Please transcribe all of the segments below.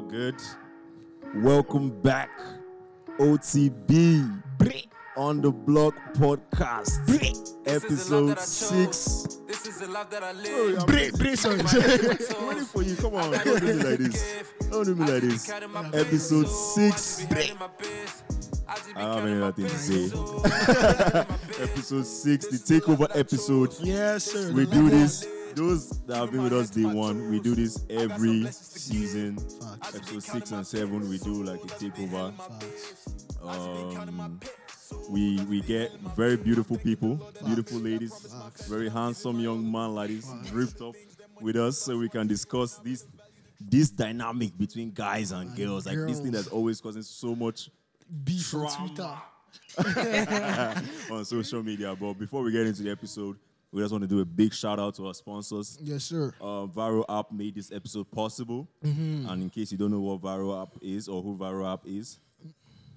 all good. Welcome back, OTB on the Block Podcast, episode six. This is the life that I live. I'm Bre- bre- I'm waiting for you. Come on, don't do me like this. Don't do me like this. Episode six. Ah, I don't have any other thing to say. episode six, the takeover episode. yes, sir. We do love this. Those that have been with us day one, we do this every season. Facts. Episode six and seven, we do like a takeover. Um, we we get very beautiful people, beautiful ladies, very handsome young man ladies, dripped up with us, so we can discuss this this dynamic between guys and girls, like this thing that's always causing so much Beef on Twitter. on social media. But before we get into the episode, we just want to do a big shout out to our sponsors. Yes, sir. Uh, Varo app made this episode possible. Mm-hmm. And in case you don't know what Varo app is or who Varo app is,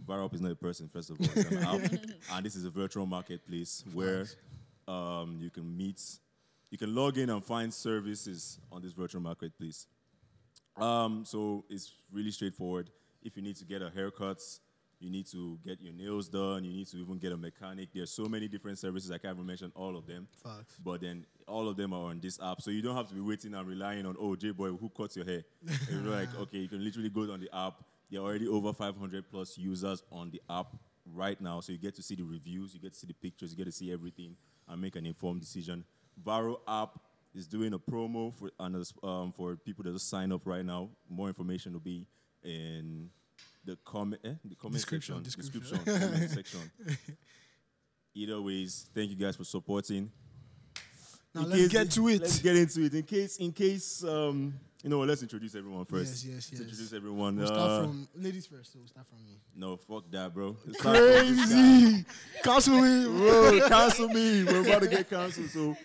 Varo app is not a person, first of all, it's an app. And this is a virtual marketplace where um, you can meet, you can log in and find services on this virtual marketplace. Um, so it's really straightforward. If you need to get a haircut, you need to get your nails done, you need to even get a mechanic. There's so many different services. I can't even mention all of them. Facts. But then all of them are on this app. So you don't have to be waiting and relying on, oh, J Boy, who cuts your hair? You're like, okay, you can literally go on the app. There are already over 500 plus users on the app right now. So you get to see the reviews, you get to see the pictures, you get to see everything and make an informed decision. Varo app is doing a promo for and um, for people that just sign up right now. More information will be in the comment, eh? the comment Description, section, description. description, comment section. Either ways, thank you guys for supporting. Now In let's case- get to it. Let's get into it. In case, in case, um, you know, what, let's introduce everyone first. Yes, yes, Let's yes. introduce everyone. We'll Uh, start from ladies first. So we'll start from me. no, fuck that, bro. Let's start from this guy. Crazy. Cancel me. Bro, cancel me. We're about to get canceled. So,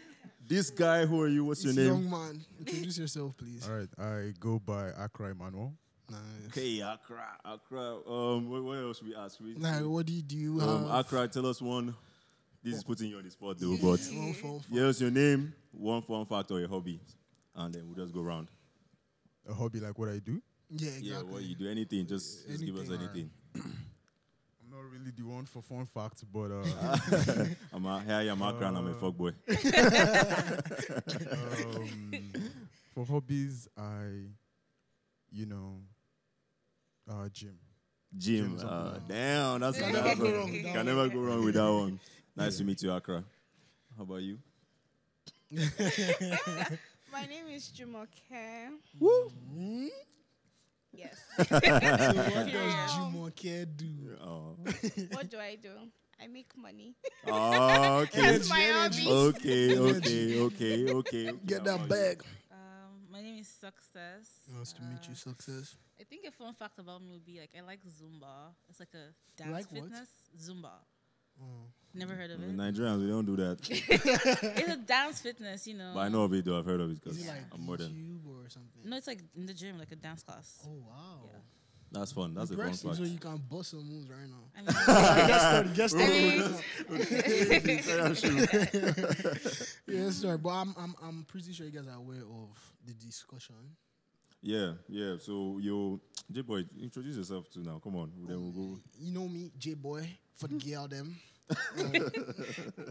this guy, who are you? What's your name? young man. Introduce yourself, please. All right, I go by Akra Emmanuel. Nice. Okay, Accra, Accra. Um, what, what else should we ask? We, Like, what do you do? You um, have Accra, tell us one. This is putting you on the spot, though. But one form for- yes, your name, one fun fact or your hobby, and then we'll just go round. A hobby like what I do. Yeah, exactly. Yeah, what you do, anything, just, just give us Anything. anything. I'm not really the one for fun facts, but uh, I'm a, hey, I'm Accra, and I'm a fuck boy. um, for hobbies, I, you know, uh, gym. Jim, Jim's uh, damn, that's Can that's never go wrong with that Can never go wrong with that one. Nice to meet you, Accra. How about you? My name is Jumoke. Hmm? Yes. So what does Jumoke do? Oh, what do I do? I make money. oh okay. That's my hobby. Okay, okay, okay, okay. okay. Get How that about bag. My name is Success. Nice to meet you. Uh, Success. I think a fun fact about me would be like I like Zumba. It's like a dance like what? fitness. Zumba. Oh. Never heard of you? it. Nigerians, we don't do that. it's a dance fitness, you know. But I know of it though. I've heard of it because it like I'm more than. YouTube or something? No, it's like in the gym, like a dance class. Oh wow. Yeah. That's fun. That's a fun Impressive. So fact. you can bust some moves right now. I mean, Get started. Get I started. mean, yes, sir. But I'm, I'm, I'm pretty sure you guys are aware of the discussion. Yeah, yeah. So you, J boy, introduce yourself to now. Come on, then we'll go. You know me, J Boy, for the girl them. Um,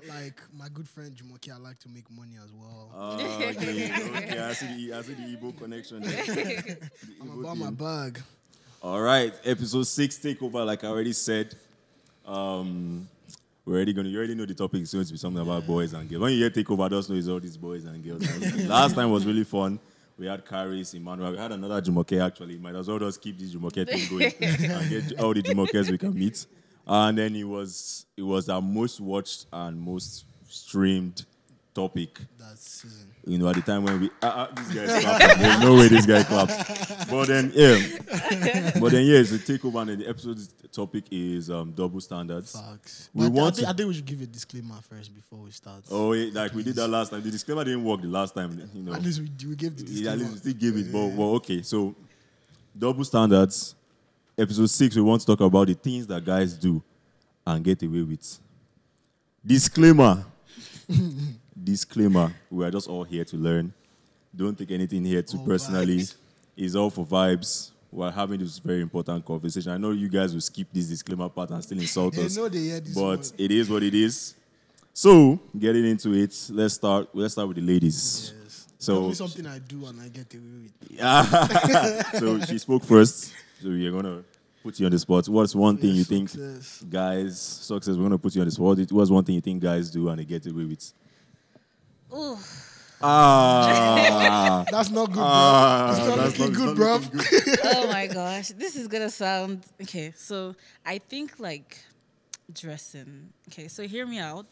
like my good friend Jumoke, I like to make money as well. Oh, okay, okay. I see the I see the Igbo connection. The I'm Igbo about my bag. All right, episode six takeover. Like I already said, um, we're already gonna. You already know the topic is going to be something about boys and girls. When you hear takeover, just know it's all these boys and girls. Last time was really fun. We had Caris, Emmanuel. We had another Jumoke actually. Might as well just keep this Jumoke thing going and get all the Jumokes we can meet. And then it was it was our most watched and most streamed topic That season. you know, at the time when we, uh, uh, this guy's clapping. There's no way this guy claps. But then, yeah. But then, yeah, it's a takeover, and the episode's topic is um, double standards. Facts. We But I, want think, to- I think we should give a disclaimer first before we start. Oh, yeah, like we did that last time. The disclaimer didn't work the last time, you know. At least we, we gave the Yeah, at least we still give it. But, well, okay, so double standards. Episode six, we want to talk about the things that guys do and get away with. Disclaimer. Disclaimer. We are just all here to learn. Don't take anything here too All personally. vibes. It's all for vibes. we're having this very important conversation. I know you guys will skip this disclaimer part and still insult They us, know they hear this but it is what it is. So, getting into it, let's start. Let's start with the ladies. Yes. So- something I do and I get away with. so she spoke first. So we're gonna put you on the spot. What's one thing you think Success. guys success? We're gonna put you on the spot. What's one thing you think guys do and they get away with? Ooh. Ah, That's not good, bro. ah, It's not that's looking not- good, bro. looking good. oh my gosh, this is gonna sound okay. So I think like dressing. Okay, so hear me out.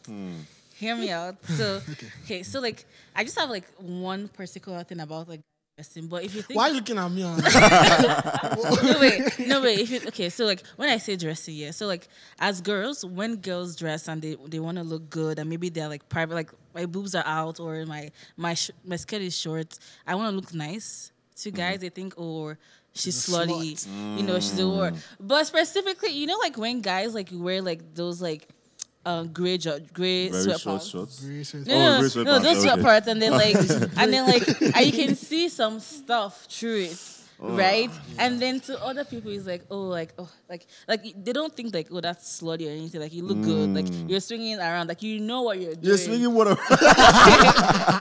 Hear me out. So okay, so like I just have like one particular thing about like dressing, but if you think Why are you looking at me? And no wait, no wait. If you, okay, so like when I say dressing, yeah. So like as girls, when girls dress and they they want to look good and maybe they're like private, like my boobs are out or my my sh- my skirt is short, I want to look nice. To guys, they think oh she's She's slutty, slut. you know she's a whore. But specifically, you know, like when guys like wear like those like. Uh, gray, jo- gray Very short sweatpants. shots. Grace is- No, Oh, no, gray no, no, those okay. sweatpants, and then like, and then like, and you can see some stuff through it, Oh. right? And then to other people, it's like, oh, like, oh, like, like they don't think like, oh, that's slutty or anything. Like you look good, like you're swinging around, like you know what you're doing. Mm. You're swinging what?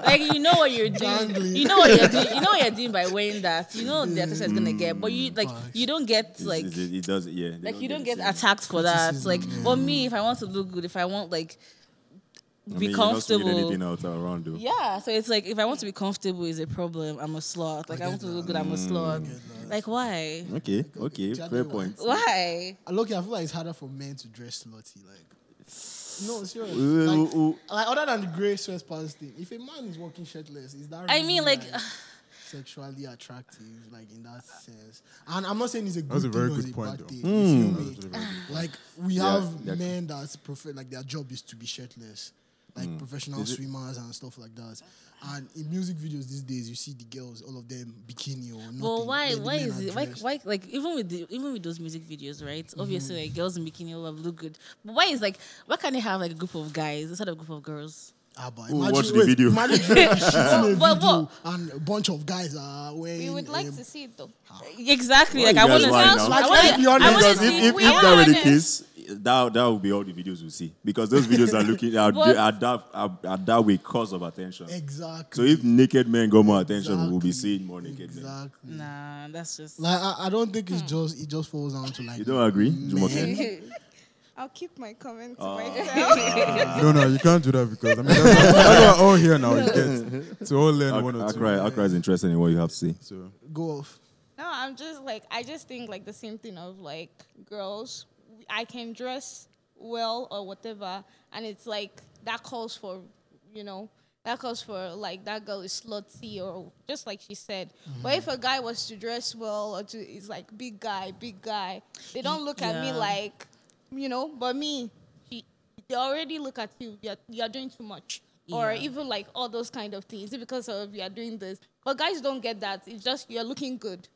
like you know what you're doing. Dangling. You know what you're doing. You know what you're doing by wearing that. You know the attention is gonna get, but you like, you don't get like. it, it does, yeah. they Like you don't the get attacked for that. Criticism, Like, yeah. or me, if I want to look good, if I want like I be mean, you're not swinging comfortable. anything out around though. Yeah, so it's like if I want to be comfortable is a problem, I'm a sloth. Like I, get want to that. look good, I'm a sloth. Like why? Okay, okay, Jade fair was- point. Why? Look, I feel like it's harder for men to dress slutty. Like, no, serious. Ooh, Like, like other than the gray sweatpants thing, if a man is walking shirtless, is that I mean, like, sexually attractive, like in that sense? And I'm not saying it's a good That's a thing very or good it's a point, bad though. thing. Hmm. You feel me? That's a very good Like we Yeah, have yeah. men that's prefer like their job is to be shirtless, like Hmm. professional Is it- swimmers and stuff like that. And in music videos these days, you see the girls, all of them bikini or nothing. well, why? then the Why is it? Why? Why? Like even with the even with those music videos, right? Mm-hmm. Obviously, like girls in bikini will look good. But why is like why can't they have like a group of guys instead of a group of girls? Ah, but Who imagine, watched the wait, video? Imagine Drake is shooting a But what? and a bunch of guys are wearing. We would like um, to see it though. Exactly. Why like I want to. lying I? Like, want let's be to. honest. Because if, if, if that were the case, that that would be all the videos we see. Because those videos are looking are, But- are that are, are that way cause of attention. Exactly. So if naked men got more attention, we will be seeing more naked men. Exactly. Nah, that's just. Like I, I don't think it's just it just falls down to like You don't agree. Jumoke? I'll keep my comment to Ah. myself. No, no, you can't do that because I mean that's, what- that's all here now. You get to all learn one or two. Akra, Akra is interested in what you have to say. So Go off. No, I'm just like I just think like the same thing of like girls. I can dress well or whatever, and it's like that calls for, you know, that calls for like that girl is slutty or just like she said. But mm-hmm. if a guy was to dress well or to, it's like big guy, big guy. They don't look at me like, you know. But me, she, they already look at you. You're, you're doing too much. Or even like all those kind of things. Because of you're doing this? But guys don't get that. It's just you're looking good.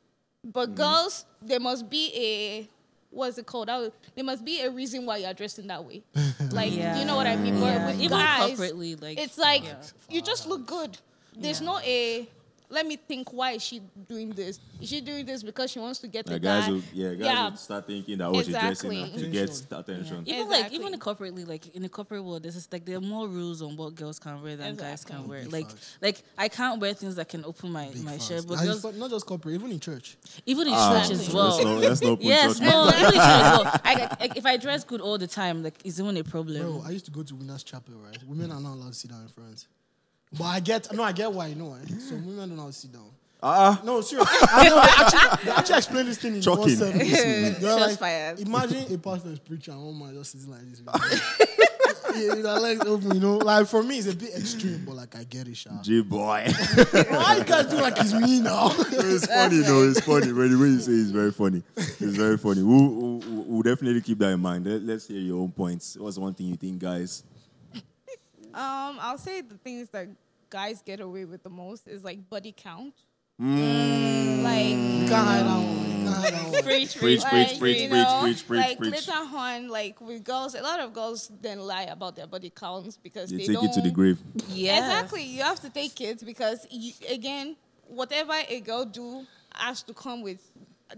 But mm. girls, there must be a what's it called? That- There must be a reason why you're dressed in that way. Like, Yeah. you know what I mean? But Yeah, with even guys, like it's like yeah. you just look good. There's Yeah. no a. Let me think. Why is she doing this? Is she doing this because she wants to get the Like guys guy? will, yeah, guys Yeah. will start thinking that oh she's dressing Exactly. up to get the attention. Even like Exactly. even corporately, like in the corporate world, there's just like there are more rules on what girls can wear than guys can wear. Big like facts. like I can't wear things that can open my Big my facts. shirt, but And girls not just corporate, even in church. even in ah, church as well. not- let's not put Yes, no, even in church as well. I, I, if I dress good all the time, like it's even a problem. Bro, I used to go to Winners Chapel, right? Women are not allowed to sit down in front. But I get no, I get why, you know why. Some women don't know how to sit down. Ah, No, seriously. I know, they, actually, they actually explain this thing in Shocking. one service. They're Shots like, fired. Imagine a pastor is preaching and one man just sitting like this. yeah, with their legs open, you know. Like for me, it's a bit extreme, but like I get it, Sha. J boy. Why you guys do like it's me now? it's funny though. It's funny. When the way you say it's very funny. It's very funny. We'll, we'll, we'll definitely keep that in mind. Let, let's hear your own points. What's one thing you think, guys? Um, I'll say the things that guys get away with the most is like body count. Mm. Like you can't hide that one. You can't hide that one. Preach, Preach, like, preach, preach, you preach, preach, preach, like preach. later on, like with girls, a lot of girls then lie about their body counts because They they, take don't it to the grave. Yeah, Exactly, you have to take it because you, again, whatever a girl do has to come with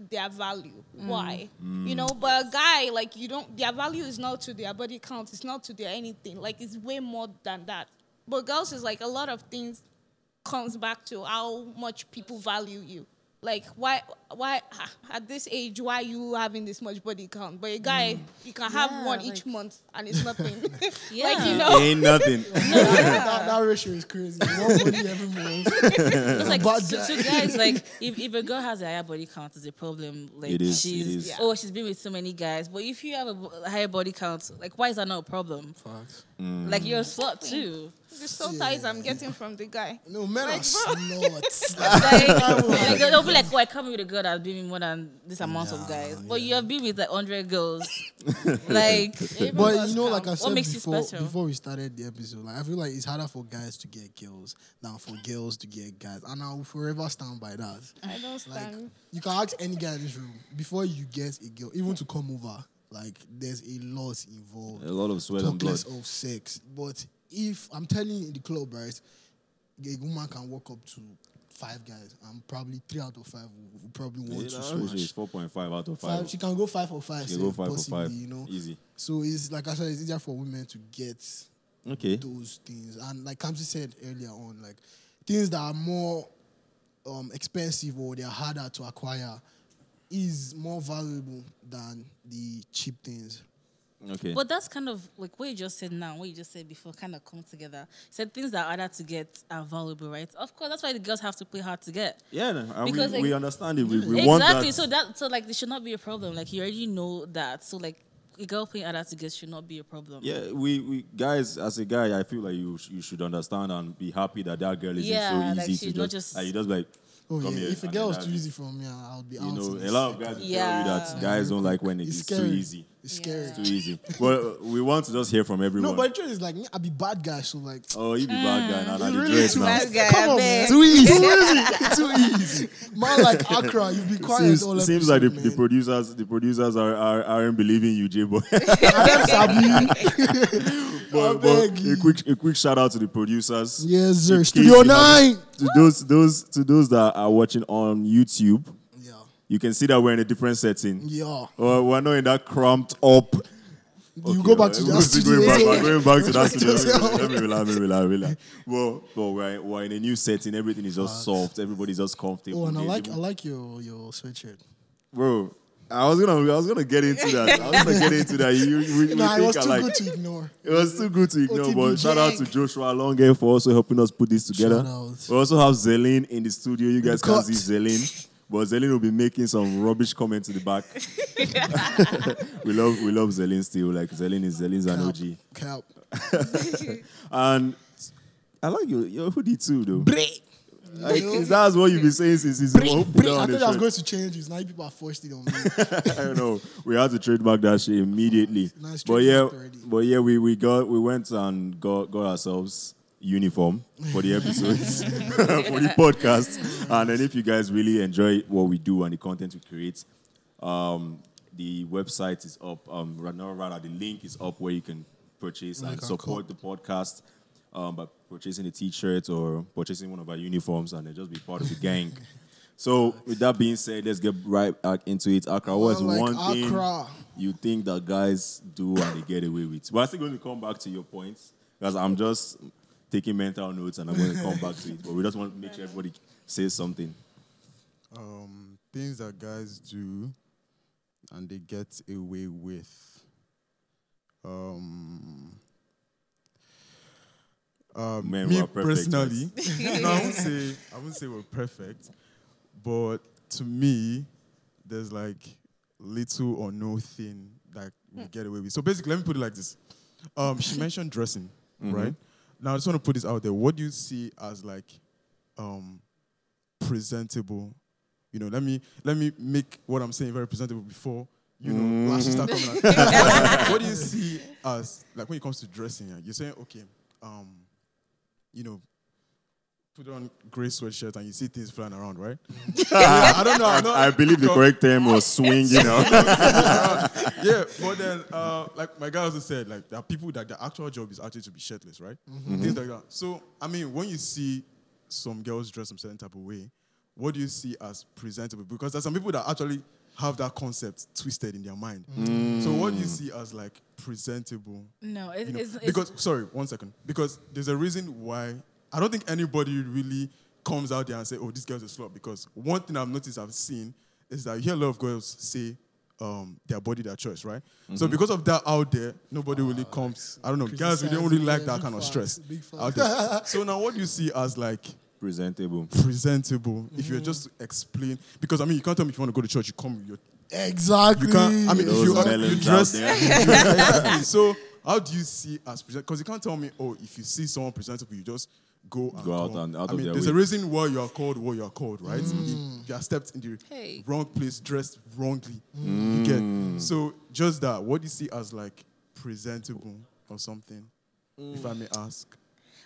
their value. Mm. Why? Mm. You know, but a guy like you don't. Their value is not to their body count. It's not to their anything. Like it's way more than that. But girls is like a lot of things comes back to how much people value you. Like why why at this age why you having this much body count? But a guy mm. you can have Yeah, one each month and it's nothing. like Yeah. you know. Ain't nothing. that, that ratio is crazy. One body every month. It's like Bad so, so guys, like if, if a girl has a higher body count, is a problem. Like It is, she's is. Yeah. oh she's been with so many guys. But if you have a higher body count, like why is that not a problem? Facts. Mm. Like you're a slut too. The soul ties I'm getting from the guy. No, men Like, are bro. sluts. Like, like they'll be like, oh, I come with a girl that's been with more than this amount of guys. But you have been with like hundred girls. like But you know, like. I said makes you before, special? before we started the episode, like I feel like it's harder for guys to get girls than for girls to get guys, and I will forever stand by that. I don't Like stand. you can ask any guy in this room before you get a girl, even to come over. Like there's a lot involved. A lot of sweat and Talk blood. less of sex. But if I'm telling you in the club, right, a woman can walk up to five guys, and probably three out of five will, will probably want to It's smash. four point five out of Five, five. she can go five or five. You say, go five for possibly, five. You know, Easy. so it's like I said, it's easier for women to get Okay. those things. And like Kamsi said earlier on, like things that are more um, expensive or they're harder to acquire is more valuable than the cheap things. Okay. But that's kind of like what you just said now, what you just said before kind of come together. You said things that are harder to get are valuable, right? Of course, that's why the girls have to play hard to get. yeah, no, and Because, we, like- we understand it. We, we want exactly. So that so like there should not be a problem. Like you already know that. So like a girl playing harder to get should not be a problem. yeah, we, we guys, as a guy, I feel like you you should understand and be happy that that girl isn't Yeah, so easy she's to not just, just- like, you just like Oh come yeah, here if a girl then is too easy for me, I'll be out. You know, a lot of guys will tell you that guys don't like when It's it's, too scary. easy. It's scary. Too easy. Well, we want to just hear from everyone. No, but the truth is like me, I be bad guy, so like oh, you be bad guy now. it's Now the really dress too now. Bad guy, Come on, man. beg. Too easy. Too easy. Too easy. Man like Accra, you be quiet Seems, all seems like the, episode, the producers the producers are, are aren't believing you, J boy. I them sabi. but, but a quick a quick shout out to the producers. Yes, sir. In Studio nine. To those those to those that are watching on YouTube, Yeah. You can see that we're in a different setting. Yeah. Or we're not in that cramped up. You go back to that studio. Going back, going back to that studio. Let me relax, let me relax, relax. Well, well, we're, we're in a new setting. Everything is just soft. Everybody's just comfortable. Oh, and I like I like your your sweatshirt. bro. I was gonna, I was gonna get into that. I was gonna get into that. You, we, we Nah, it was too like, good to ignore. It was too good to ignore. But shout out to Joshua Longe for also helping us put this together. Shout out. We also have Zelin in the studio. You guys cut. see Zelin, but Zelin will be making some rubbish comments in the back. we love, we love Zelin still. Like Zelin is Zelin's an OG. Cap. And I like your your hoodie too, though. Break. Like, that's what you've been saying since season one. Who put Break. I thought I was going to change it. Now people are forced it on me. I don't know. We had to trademark that shit immediately. Nice but yeah, already. but yeah, we, we got we went and got got ourselves uniform for the episodes for the podcast. And then if you guys really enjoy what we do and the content we create, um, the website is up. Um, ra- no, rather the link is up where you can purchase and our support the podcast. Um, by purchasing a T-shirt or purchasing one of our uniforms, and then just be part of the gang. So, with that being said, let's get right back into it. Accra, what's like one thing you think that guys do and they get away with? But I'm still going to come back to your points because I'm just taking mental notes and I'm going to come back to it. But we just want to make sure everybody says something. um, things that guys do and they get away with. Um, um, Men me perfect, personally, no, I won't say I won't say we're perfect, but to me, there's like little or no thing that we get away with. So basically, let me put it like this: um, she mentioned dressing, right? Now I just want to put this out there. What do you see as like um, presentable. You know, let me let me make what I'm saying very presentable before you know lashes start coming out. what do you see as like when it comes to dressing? You're saying, okay, um, you know, put on gray sweatshirt and you see things flying around, right? I don't know. I'm not- I believe the correct term was swinging know. yeah, but then, uh, like my guy also said, like there are people that their actual job is actually to be shirtless, right? Things like that. So, I mean, when you see some girls dress some certain type of way, what do you see as presentable? Because there's some people that actually have that concept twisted in their mind. So what do you see as like presentable? No, it, You know, it's, it's because sorry, one second. Because there's a reason why I don't think anybody really comes out there and say, "Oh, this girl's a slut." Because one thing I've noticed, I've seen, is that you hear a lot of girls say um, their body, their choice, right? So because of that out there, nobody really comes. I don't know, guys, we don't really like that kind of stress out there. so now, what do you see as like Presentable. presentable? If you're just to explain, because I mean, you can't tell me if you want to go to church, you come with your Exactly. you can't. I mean, if you, uh, melons you dress. exactly. So how do you see as present? Because you can't tell me, oh, if you see someone presentable, you just go and Go out come. and out I of mean, there's way. a reason why you are called what you are called, right? Mm. You, you are stepped in the Hey. wrong place, dressed wrongly. Mm. You get. So just that. What do you see as like presentable or something? If I may ask.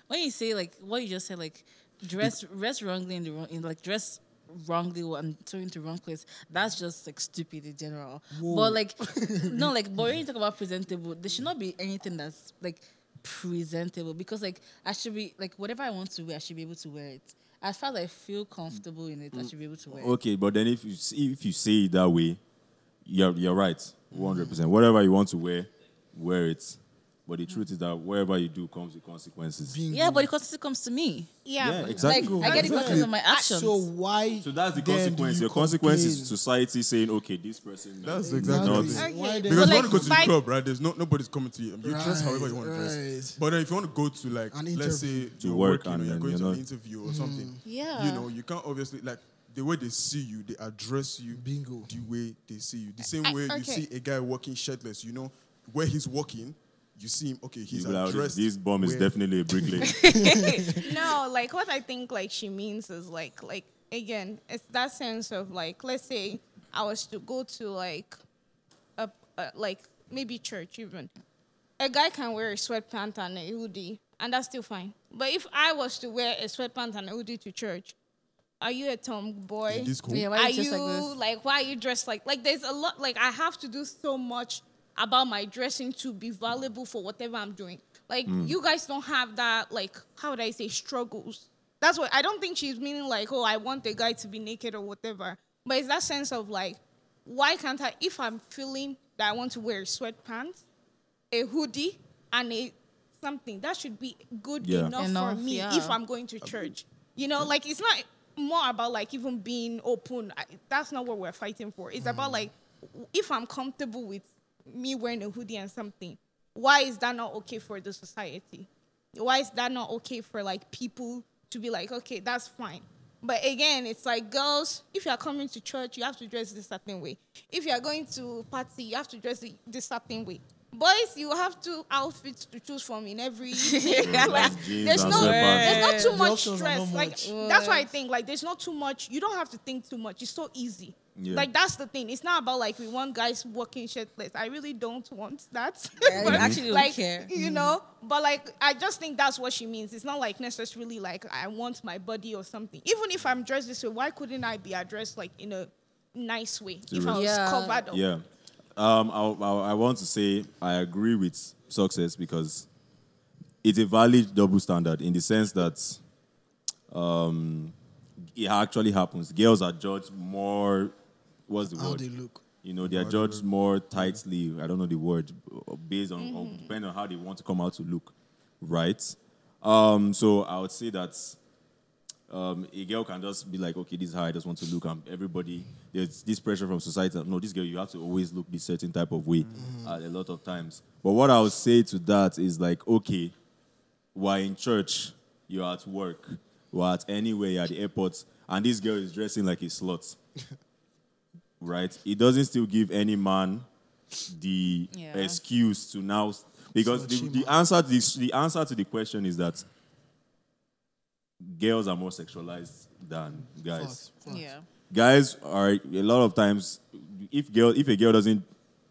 when you say like what you just said, like dress dress wrongly in the wrong, in like dress wrongly and turn to wrong place. That's just like stupid in general. But like no, like but when you talk about presentable, there should not be anything that's like presentable because like I should be like whatever I want to wear, I should be able to wear it. As far as I feel comfortable in it, I should be able to wear it. Okay, but then if you see, if you say it that way, you're you're right, one hundred percent. Whatever you want to wear, wear it. But the truth is that wherever you do comes with consequences. Bingo. Yeah, but the consequence comes to me. Yeah, Yeah, exactly. Like I get the consequence of my actions. So why? So that's the consequence. you Your consequence is society saying, okay, this person. That's exactly not- what it is. Okay. Why then- Because But you like, want to go to the club, right? There's no nobody's coming to you. You dress however you want to dress. But if you want to go to like, let's say. To you're work working or and you're going you're to not- an interview or something. Mm. Yeah. You know, you can't obviously like the way they see you, they address you. Bingo. The way they see you, the same I- way you see a guy walking shirtless. You know where he's walking. You see him. Okay, he's be like, addressed. this, this bomb is definitely a bricklayer. no, like what I think like she means is like like again, it's that sense of like let's say I was to go to like a, a like maybe church even. A guy can wear a sweatpants and a hoodie and that's still fine. But if I was to wear a sweatpants and a hoodie to church, are you a tomboy? Is this cool? Yeah, are you you like this? like why are you dressed like like there's a lot like I have to do so much about my dressing to be valuable for whatever I'm doing. Like mm. you guys don't have that like how would I say struggles. That's what I don't think she's meaning like oh I want the guy to be naked or whatever. But it's that sense of like why can't I if I'm feeling that I want to wear sweatpants, a hoodie and a something that should be good Yeah. enough, Enough, for me yeah. if I'm going to church. You know, like it's not more about like even being open. I, that's not what we're fighting for. It's about mm. like if I'm comfortable with me wearing a hoodie and something, why is that not okay for the society? Why is that not okay for like people to be like, okay, that's fine. But again, it's like girls, if you are coming to church, you have to dress this certain way. If you are going to party, you have to dress it this certain way. Boys, you have two outfits to choose from in every like, there's and no there's not too much stress. Like much. that's why I think like there's not too much. You don't have to think too much. It's so easy. Yeah. Like that's the thing. It's not about like we want guys walking shirtless. I really don't want that. Yeah, But, actually don't like, care. You know, but like I just think that's what she means. It's not like necessarily like I want my body or something. Even if I'm dressed this way, why couldn't I be addressed like in a nice way if I was Yeah. covered up? Yeah. Um, I, I, I want to say I agree with success because it's a valid double standard in the sense that um, it actually happens. Girls are judged more. What's the How word? they look. You know, they are judged more tightly. I don't know the word, based on or depending on how they want to come out to look, right? Um, so I would say that um, a girl can just be like, okay, this is how I just want to look. And everybody, there's this pressure from society. that, No, this girl, you have to always look this certain type of way uh, a lot of times. But what I would say to that is like, okay, we're in church, you're at work, we're at anywhere, you're at the airport, and this girl is dressing like a slut. right? It doesn't still give any man the Yeah. excuse to now because the, the answer to this, the answer to the question is that girls are more sexualized than guys Facts, facts. Yeah. guys are a lot of times if girl if a girl doesn't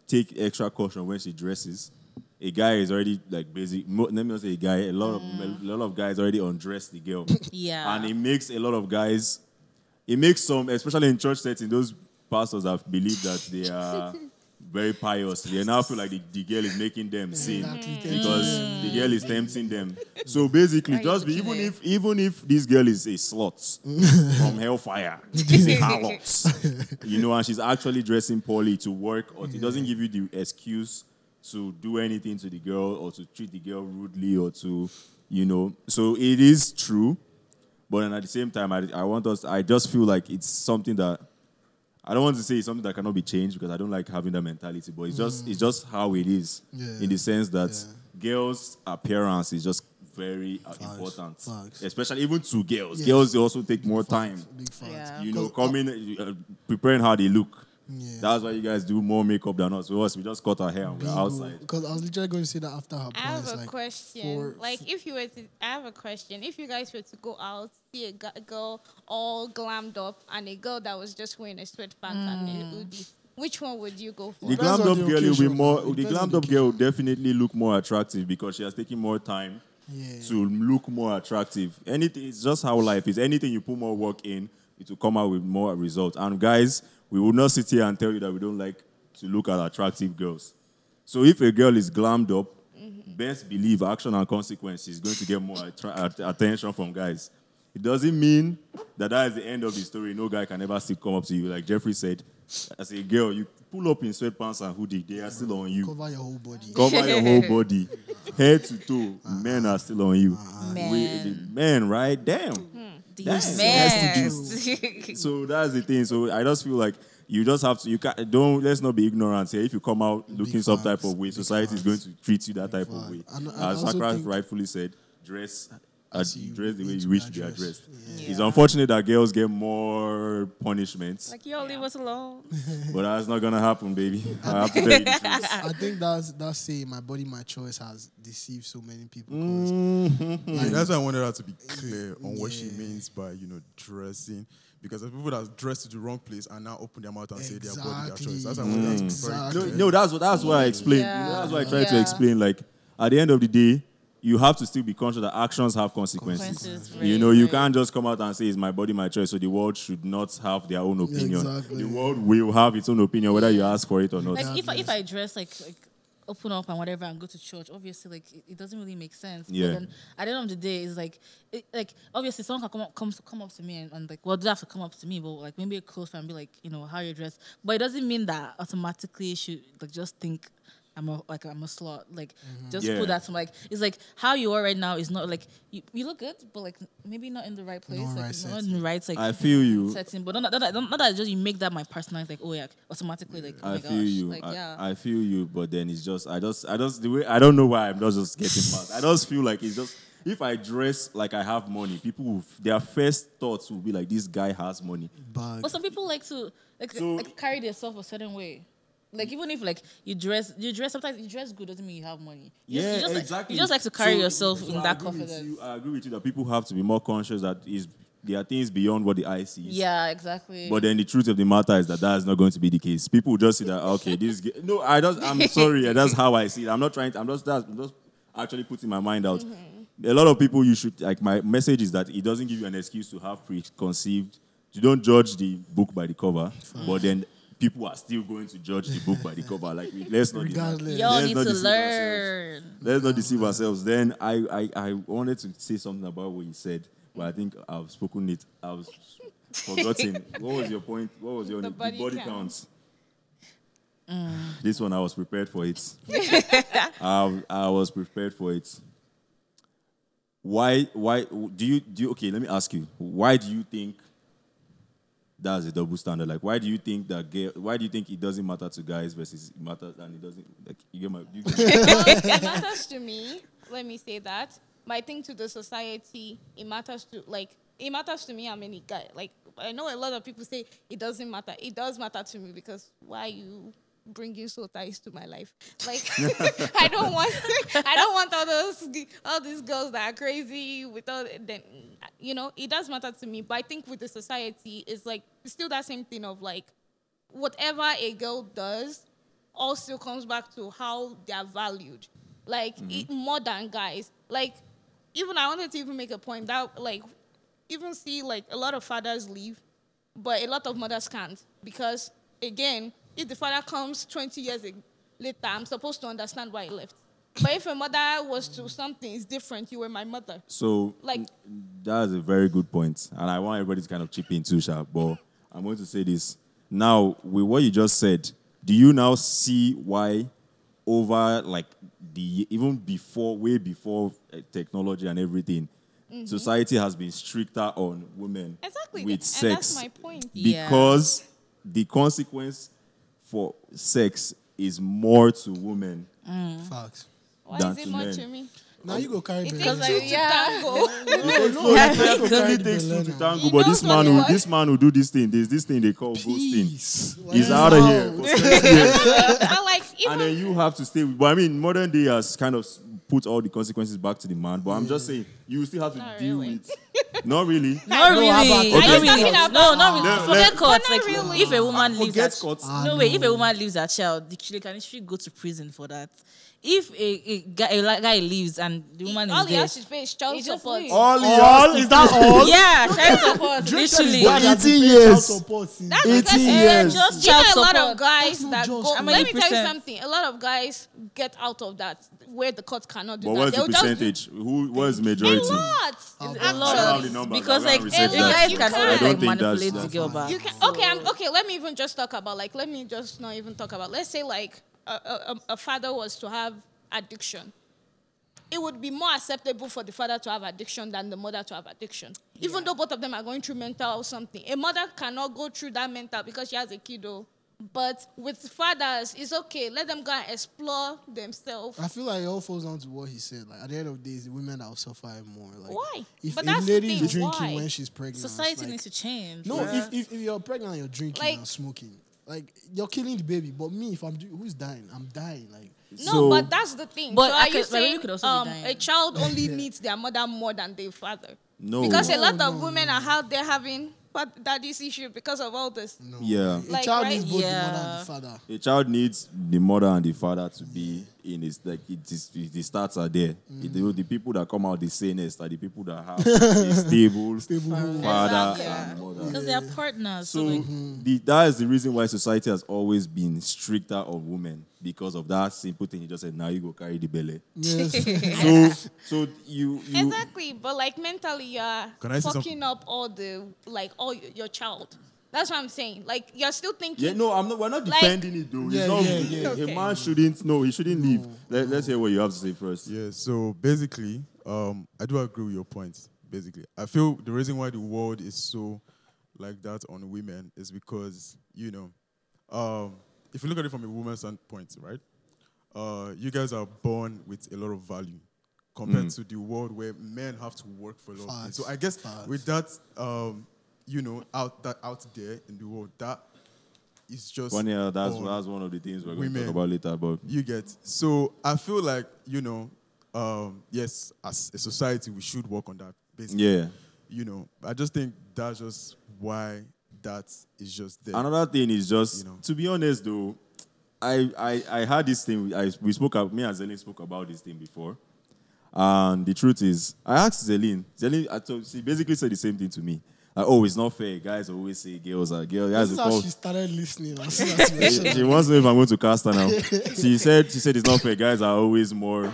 take extra caution when she dresses a guy is already like basic let me not say a guy a lot of a mm. lot of guys already undress the girl Yeah. and it makes a lot of guys it makes some especially in church setting those pastors have believed that they are very pious. and now I feel like the, the girl is making them sin Exactly. because the girl is tempting them. So basically, just be, even if even if this girl is a slut from hellfire, a harlot, you know, and she's actually dressing poorly to work, or it doesn't give you the excuse to do anything to the girl or to treat the girl rudely or to, you know. So it is true, but then at the same time, I, I want us. I just feel like it's something that I don't want to say it's something that cannot be changed because I don't like having that mentality, but it's just it's just how it is Yeah. in the sense that Yeah. girls' appearance is just very uh, Facts. important, Facts. especially even to girls. Yes. Girls they also take more time, Big facts. Yeah. you know, coming uh, preparing how they look. Yeah. That's why you guys do more makeup than us. So us, we just cut our hair and we're outside. Because I was literally going to say that after her I have a like question. for- like, if you were to, I have a question. If you guys were to go out, see a, girl all glammed up, and a girl that was just wearing a sweatpants and a mm. hoodie, which one would you go for? The glammed up the girl will be more. The glammed the up girl will definitely look more attractive because she has taken more time Yeah. to look more attractive. Anything, it's just how life is. Anything you put more work in, it will come out with more results. And guys, we will not sit here and tell you that we don't like to look at attractive girls. So if a girl is glammed up, best believe action and consequence is going to get more attra- attention from guys. It doesn't mean that that is the end of the story. No guy can ever still come up to you. Like Jeffrey said, as a girl, you pull up in sweatpants and hoodie, they are still on you. cover your whole body. Cover your whole body, head to toe. Men are still on you. Man. We, the men, right? Damn. These Damn. men. So that's the thing. So I just feel like you just have to. You can't don't. Let's not be ignorant here. If you come out looking some type of way, big society is going to treat you that type of way. And- and As I also Sakura think- rightfully said, dress. As dress the way need you wish be to be addressed. addressed. Yeah. It's unfortunate that girls get more punishments, like, yo, leave us alone. but that's not gonna happen, baby. I have to tell you the truth. I think that's that's saying my body, my choice has deceived so many people. Mm-hmm. Yeah, that's why I wanted her to be clear on what she means by you know dressing, because there's people that dress to the wrong place and now open their mouth and say their body, their choice. That's why I wanted to be Exactly. No, no, that's what that's what I explained. Yeah. that's what I tried to explain. Like at the end of the day, you have to still be conscious that actions have consequences. Consequences, you know, you right. can't just come out and say it's my body, my choice. So the world should not have their own opinion. exactly. The world will have its own opinion, whether you ask for it or not. Like, if I, if I dress like like open up and whatever and go to church, obviously, like it, it doesn't really make sense. Yeah. But then at the end of the day, it's like, it, like obviously, someone can come up, come, come up to me and, and like, well, they have to come up to me, but like maybe a close friend be like, you know, how you dress But it doesn't mean that automatically you should like just think. I'm a like I'm a slut. Like mm-hmm. just Yeah. put that to like it's like how you are right now is not like you, you look good, but like maybe not in the right place, Not like right not in the right like I feel you. setting. But not, not, that, not that just you make that my personality like oh yeah automatically like oh I my feel gosh you. like I, yeah I feel you, but then it's just I just I just the way I don't know why I'm not just getting past. I just feel like it's just if I dress like I have money, people will, their first thoughts will be like this guy has money. Bag. But some people like to like, So- like carry themselves a certain way. Like even if like you dress, you dress sometimes you dress good doesn't mean you have money. You just, you just Like, you just like to carry So- yourself so in I that confidence. you- I agree with you that people have to be more conscious that is there are things beyond what the eye sees. Yeah, exactly. But then the truth of the matter is that that is not going to be the case. People will just see that okay, this. G- no, I just. I'm sorry. that's how I see it. I'm not trying. To, I'm just. That's, I'm just actually putting my mind out. A lot of people, you should like. My message is that it doesn't give you an excuse to have preconceived. You don't judge the book by the cover, but then people are still going to judge the book by the cover. Like, let's not. Regardless. y'all need not to deceive learn. Let's not deceive ourselves. Then I, I, I wanted to say something about what you said, but I think I've spoken it. I've forgotten. what was your point? What was your The the body body, count. counts? Mm. This one I was prepared for it. I, I was prepared for it. Why? Why do you do? You, okay, let me ask you. Why do you think that's a double standard? Like, why do you think that? Gay, why do you think it doesn't matter to guys versus it matters and it doesn't? Like, you get my. You get it matters to me. Let me say that. But I think to the society, it matters to like it matters to me how many guys. Like I know a lot of people say it doesn't matter. It does matter to me because why you bringing so ties to my life? Like I don't want I don't want all those all these girls that are crazy with all then you know it does matter to me. But I think with the society, it's like it's still that same thing of like whatever a girl does also comes back to how they are valued. Like mm-hmm. it, more than guys. Like even I wanted to even make a point that like even see like a lot of fathers leave, but a lot of mothers can't because again if the father comes 20 years later, I'm supposed to understand why he left. But if a mother was to something, it's different. You were my mother. So Like- that's a very good point, and I want everybody to kind of chip in too, sharp. But I'm going to say this now with what you just said. Do you now see why over like the even before, way before uh, technology and everything, society has been stricter on women Mm-hmm. Exactly. with and sex that's my point. Yeah. because the consequence for sex is more to women. Mm. Facts. Why Than is it to more men. to me? Now you go carry It belly. takes like, two to yeah. tango. no, Yeah, no, it you It only takes two to tango, He but this man he who this man who do this thing, there's this thing they call ghosting. Peace. He's Wow. out of here. for seven years. I like and then you have to stay with. But I mean, modern day has kind of put all the consequences back to the man. But I'm just saying, you still have to Not deal really. with. Not really. Not really. how Not Are you really. talking about- No, not really. Let- Forget let- courts. Like, really. if a woman leaves her, courts. Ah, no way. If a woman leaves her child, the- she can actually go to prison for that. If a, a, guy, a guy leaves and the woman all is he has to pay is child He just support. leaves. All All is that all? yeah, child support, literally. Dad has been 18 years. child support since- That's 18 because years. Just You know a lot support. of guys that just- go. How Let many me tell you something. A lot of guys get out of that where the court cannot do But that. what's the They'll just- percentage? Who was A majority? lot. A a I don't lot the numbers. because like can't the research that. guys can can't. always like think that's- manipulate the that's girl fine. back. You can okay. I'm okay. Let me even just talk about like. Let me just not even talk about. Let's say like a, a, a- a father was to have addiction. It would be more acceptable for the father to have addiction than the mother to have addiction. Even though both of them are going through mental or something. A mother cannot go through that mental because she has a kiddo. But with fathers, it's okay. Let them go and explore themselves. I feel like it all falls down to what he said. Like at the end of the day, it's the women that will suffer more. Like Why? If But a that's the lady is drinking why? when she's pregnant, Society like, needs to change. No, bruh. if, if if you're pregnant and you're drinking Like- and smoking, like you're killing the baby. But me, if I'm who's dying, I'm dying. Like No, So- but that's the thing. But so I are you could- my baby saying could also be um, dying. a child only needs their mother more than their father? No. Because a lot No, of no, women are out there having fa- daddy's issue because of all this. no, Yeah. a Like, child right? needs both the mother and the father. A child needs the mother and the father to be in his like it is it, the stats are there. Mm. It- the, the people that come out the sanest are the people that have a stable, Stable father Exactly. and mother. because they are partners. So, So like, the, that is the reason why society has always been stricter on women because of that simple thing you just said. Now you go carry the belly. Yes. So so you you Exactly, but like mentally, you're Can I fucking up all the like all your child. That's what I'm saying. Like you're still thinking. yeah no I'm not we're not Like- defending it though. Yeah, it's not, yeah, yeah. A man shouldn't no he shouldn't leave. Let, let's hear what you have to say first. Yeah, so basically, um, I do agree with your points. Basically, I feel the reason why the world is so like that on women is because you know, um, if you look at it from a woman's standpoint, right? Uh, you guys are born with a lot of value compared to the world where men have to work for a lot of. So I guess Facts. with that, um, you know, out that out there in the world, that is just Funny, uh, that's that's one of the things we're going to talk about later. But you get. So I feel like, you know, um, yes, as a society, we should work on that. Basically. yeah. You know, I just think that's just why that is just there. Another thing is just You know. to be honest though, I I I had this thing. I we spoke. Me and Zelin spoke about this thing before, and the truth is, I asked Zelin. Zelin, I told, she basically said the same thing to me. Like, oh, it's not fair. Guys always say girls are girls. Guys This is how she started listening. As soon as She, she wants to know if I'm going to cast her now. she said she said it's not fair. Guys are always more.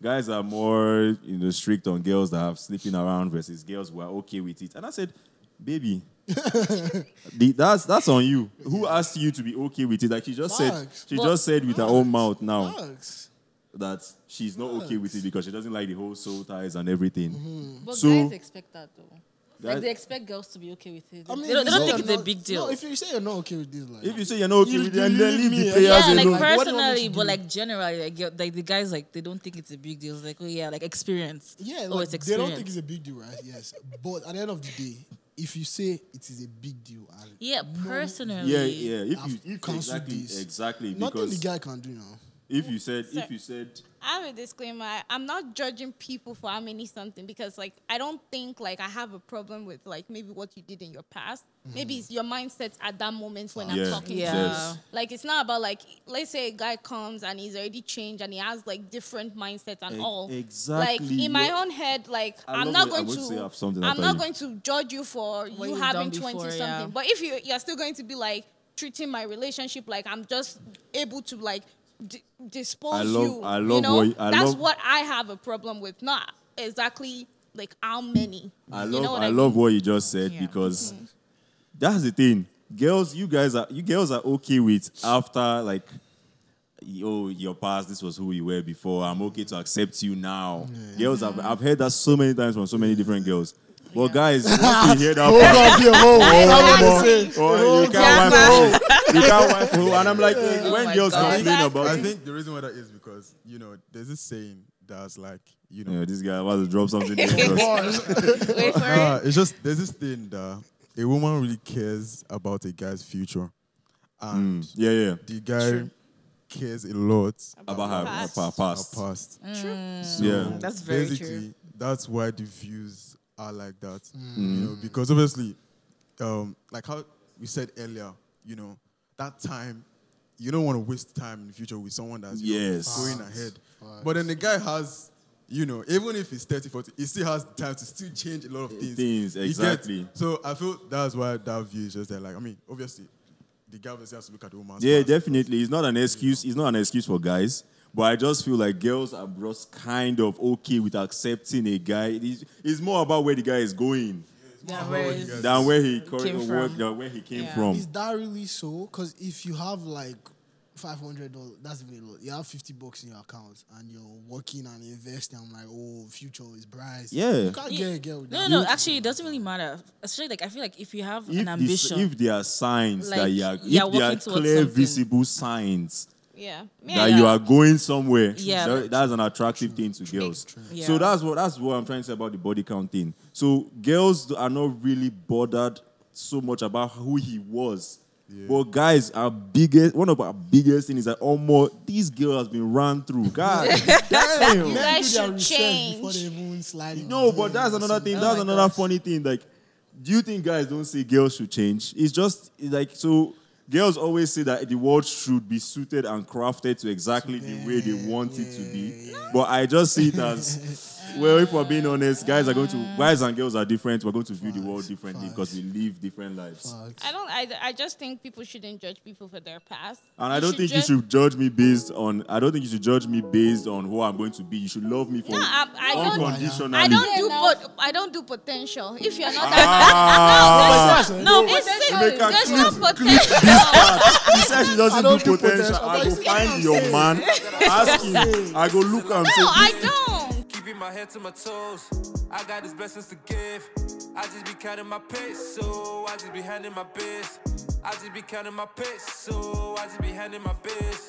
Guys are more you know strict on girls that have sleeping around versus girls who are okay with it. And I said, baby, the, that's that's on you. Who asked you to be okay with it? Like she just said, she But- just said with her own mouth now Facts. that she's not okay with it because she doesn't like the whole soul ties and everything. Mm-hmm. but So- guys expect that though. Guys- like they expect girls to be okay with it. I mean, they don't, they don't you think say it's you're a big deal. No, if you say you're not okay with this, like If you say you're not okay You- with it, and then leave leave the players yeah, alone. like alone. Like, what do you want me personally, to but like generally, like, like the guys, like they don't think it's a big deal. It's like, oh yeah, like experience. Yeah, oh, like, it's they don't think it's a big deal, right? Yes, but at the end of the day, if you say it is a big deal, and yeah, personally. Yeah, yeah. If you if cancelled exactly this. exactly nothing the guy can do now. If you said Sir. if you said I have a disclaimer. I- I'm not judging people for how many something because like I don't think like I have a problem with like maybe what you did in your past. Mm-hmm. Maybe it's your mindset at that moment when Yeah. I'm talking Yeah. to you. Yes. Like it's not about like let's say a guy comes and he's already changed and he has like different mindset and E- all. Exactly. Like in my your- own head, like I I'm not what- going to to I have something I'm not you. going to judge you for What you having twenty before, something. yeah. But if you you're still going to be like treating my relationship like I'm just able to like d- dispose I love- you. I you know? what I That's love- what I have a problem with. Not exactly like how many. I You love know what I, I love mean? what you just said Yeah. because mm-hmm. that's the thing. Girls, you guys are you girls are okay with after like oh your past, this was who you were before. I'm okay to accept you now. Girls I've I've heard that so many times from so many different girls. But guys, once you hear that Hold up here, hold. I'm more, gonna say, or hold you can't Jabba. wife who, you can't wife who, and I'm like, Oh when girls God. complain Exactly. about I think the reason why that is because you know there's this saying that's like you know yeah, this guy about to drop something dangerous. Wait for Nah, it. it's just there's this thing that a woman really cares about a guy's future, and Mm, yeah, yeah. the guy cares a lot About her, her past. pa- about past. past. So Yeah. That's very basically, true. that's why the views are like that. Mm. You know, because obviously, um, like how we said earlier, you know, that time you don't want to waste time in the future with someone that's you know, going ahead. But then the guy has, you know, even if he's 30, 40, he still has time to still change a lot of things. Things, You get? exactly. So I feel that's why that view is just there. Like, I mean, obviously, the guy obviously has to look at the woman's Yeah, past. definitely. It's not an excuse. It's not an excuse for guys. But I just feel like girls are just kind of okay with accepting a guy. It's, it's more about where the guy is going Yeah, where is- than where he Came came from. than where he came Yeah. from. Is that really so? Because if you have like five hundred dollars, that's even a lot. You have fifty bucks in your account and you're working and investing. I'm like, oh, future is bright. Yeah. you can't Yeah. get a girl. With No, that. no, no. Actually, it doesn't really matter. Especially like I feel like if you have If, an this- ambition, if there are signs that Like, you are, you're if there are clear, something. visible signs Yeah. that Yeah. you are going somewhere, Yeah. that- that's an attractive thing to girls. Yeah. So that's what that's what I'm trying to say about the body count thing. So girls are not really bothered so much about who he was. But guys, our biggest one of our biggest thing is that oh, almost this girl has been run through. God damn. You guys should change. they even slide. No, but that's another something. thing. Oh That's my another gosh. funny thing. Like, do you think guys don't say girls should change? It's just it's like so. Girls always say that the world should be suited and crafted to exactly the way they want it to be. But I just see it as well. If we're being honest, guys are going to guys and girls are different. We're going to view the world differently because we live different lives. Facts. I don't. I, I just think people shouldn't judge people for their past. And I don't think you should judge me based on. I don't think you should judge me based on who I'm going to be. You should love me for No, I, I don't. unconditionally. I don't do. Pot, I don't do potential. If you're not Ah. that. No, it's Emeka, there's clip- no potential. She said she I doesn't don't do do potential. potential. I go find your man, ask him. I go look and say, No, I don't. My head to my toes. I got his blessings to give. I just be counting my peso. I just be handing my biz. I just be counting my peso. I just be handing my biz.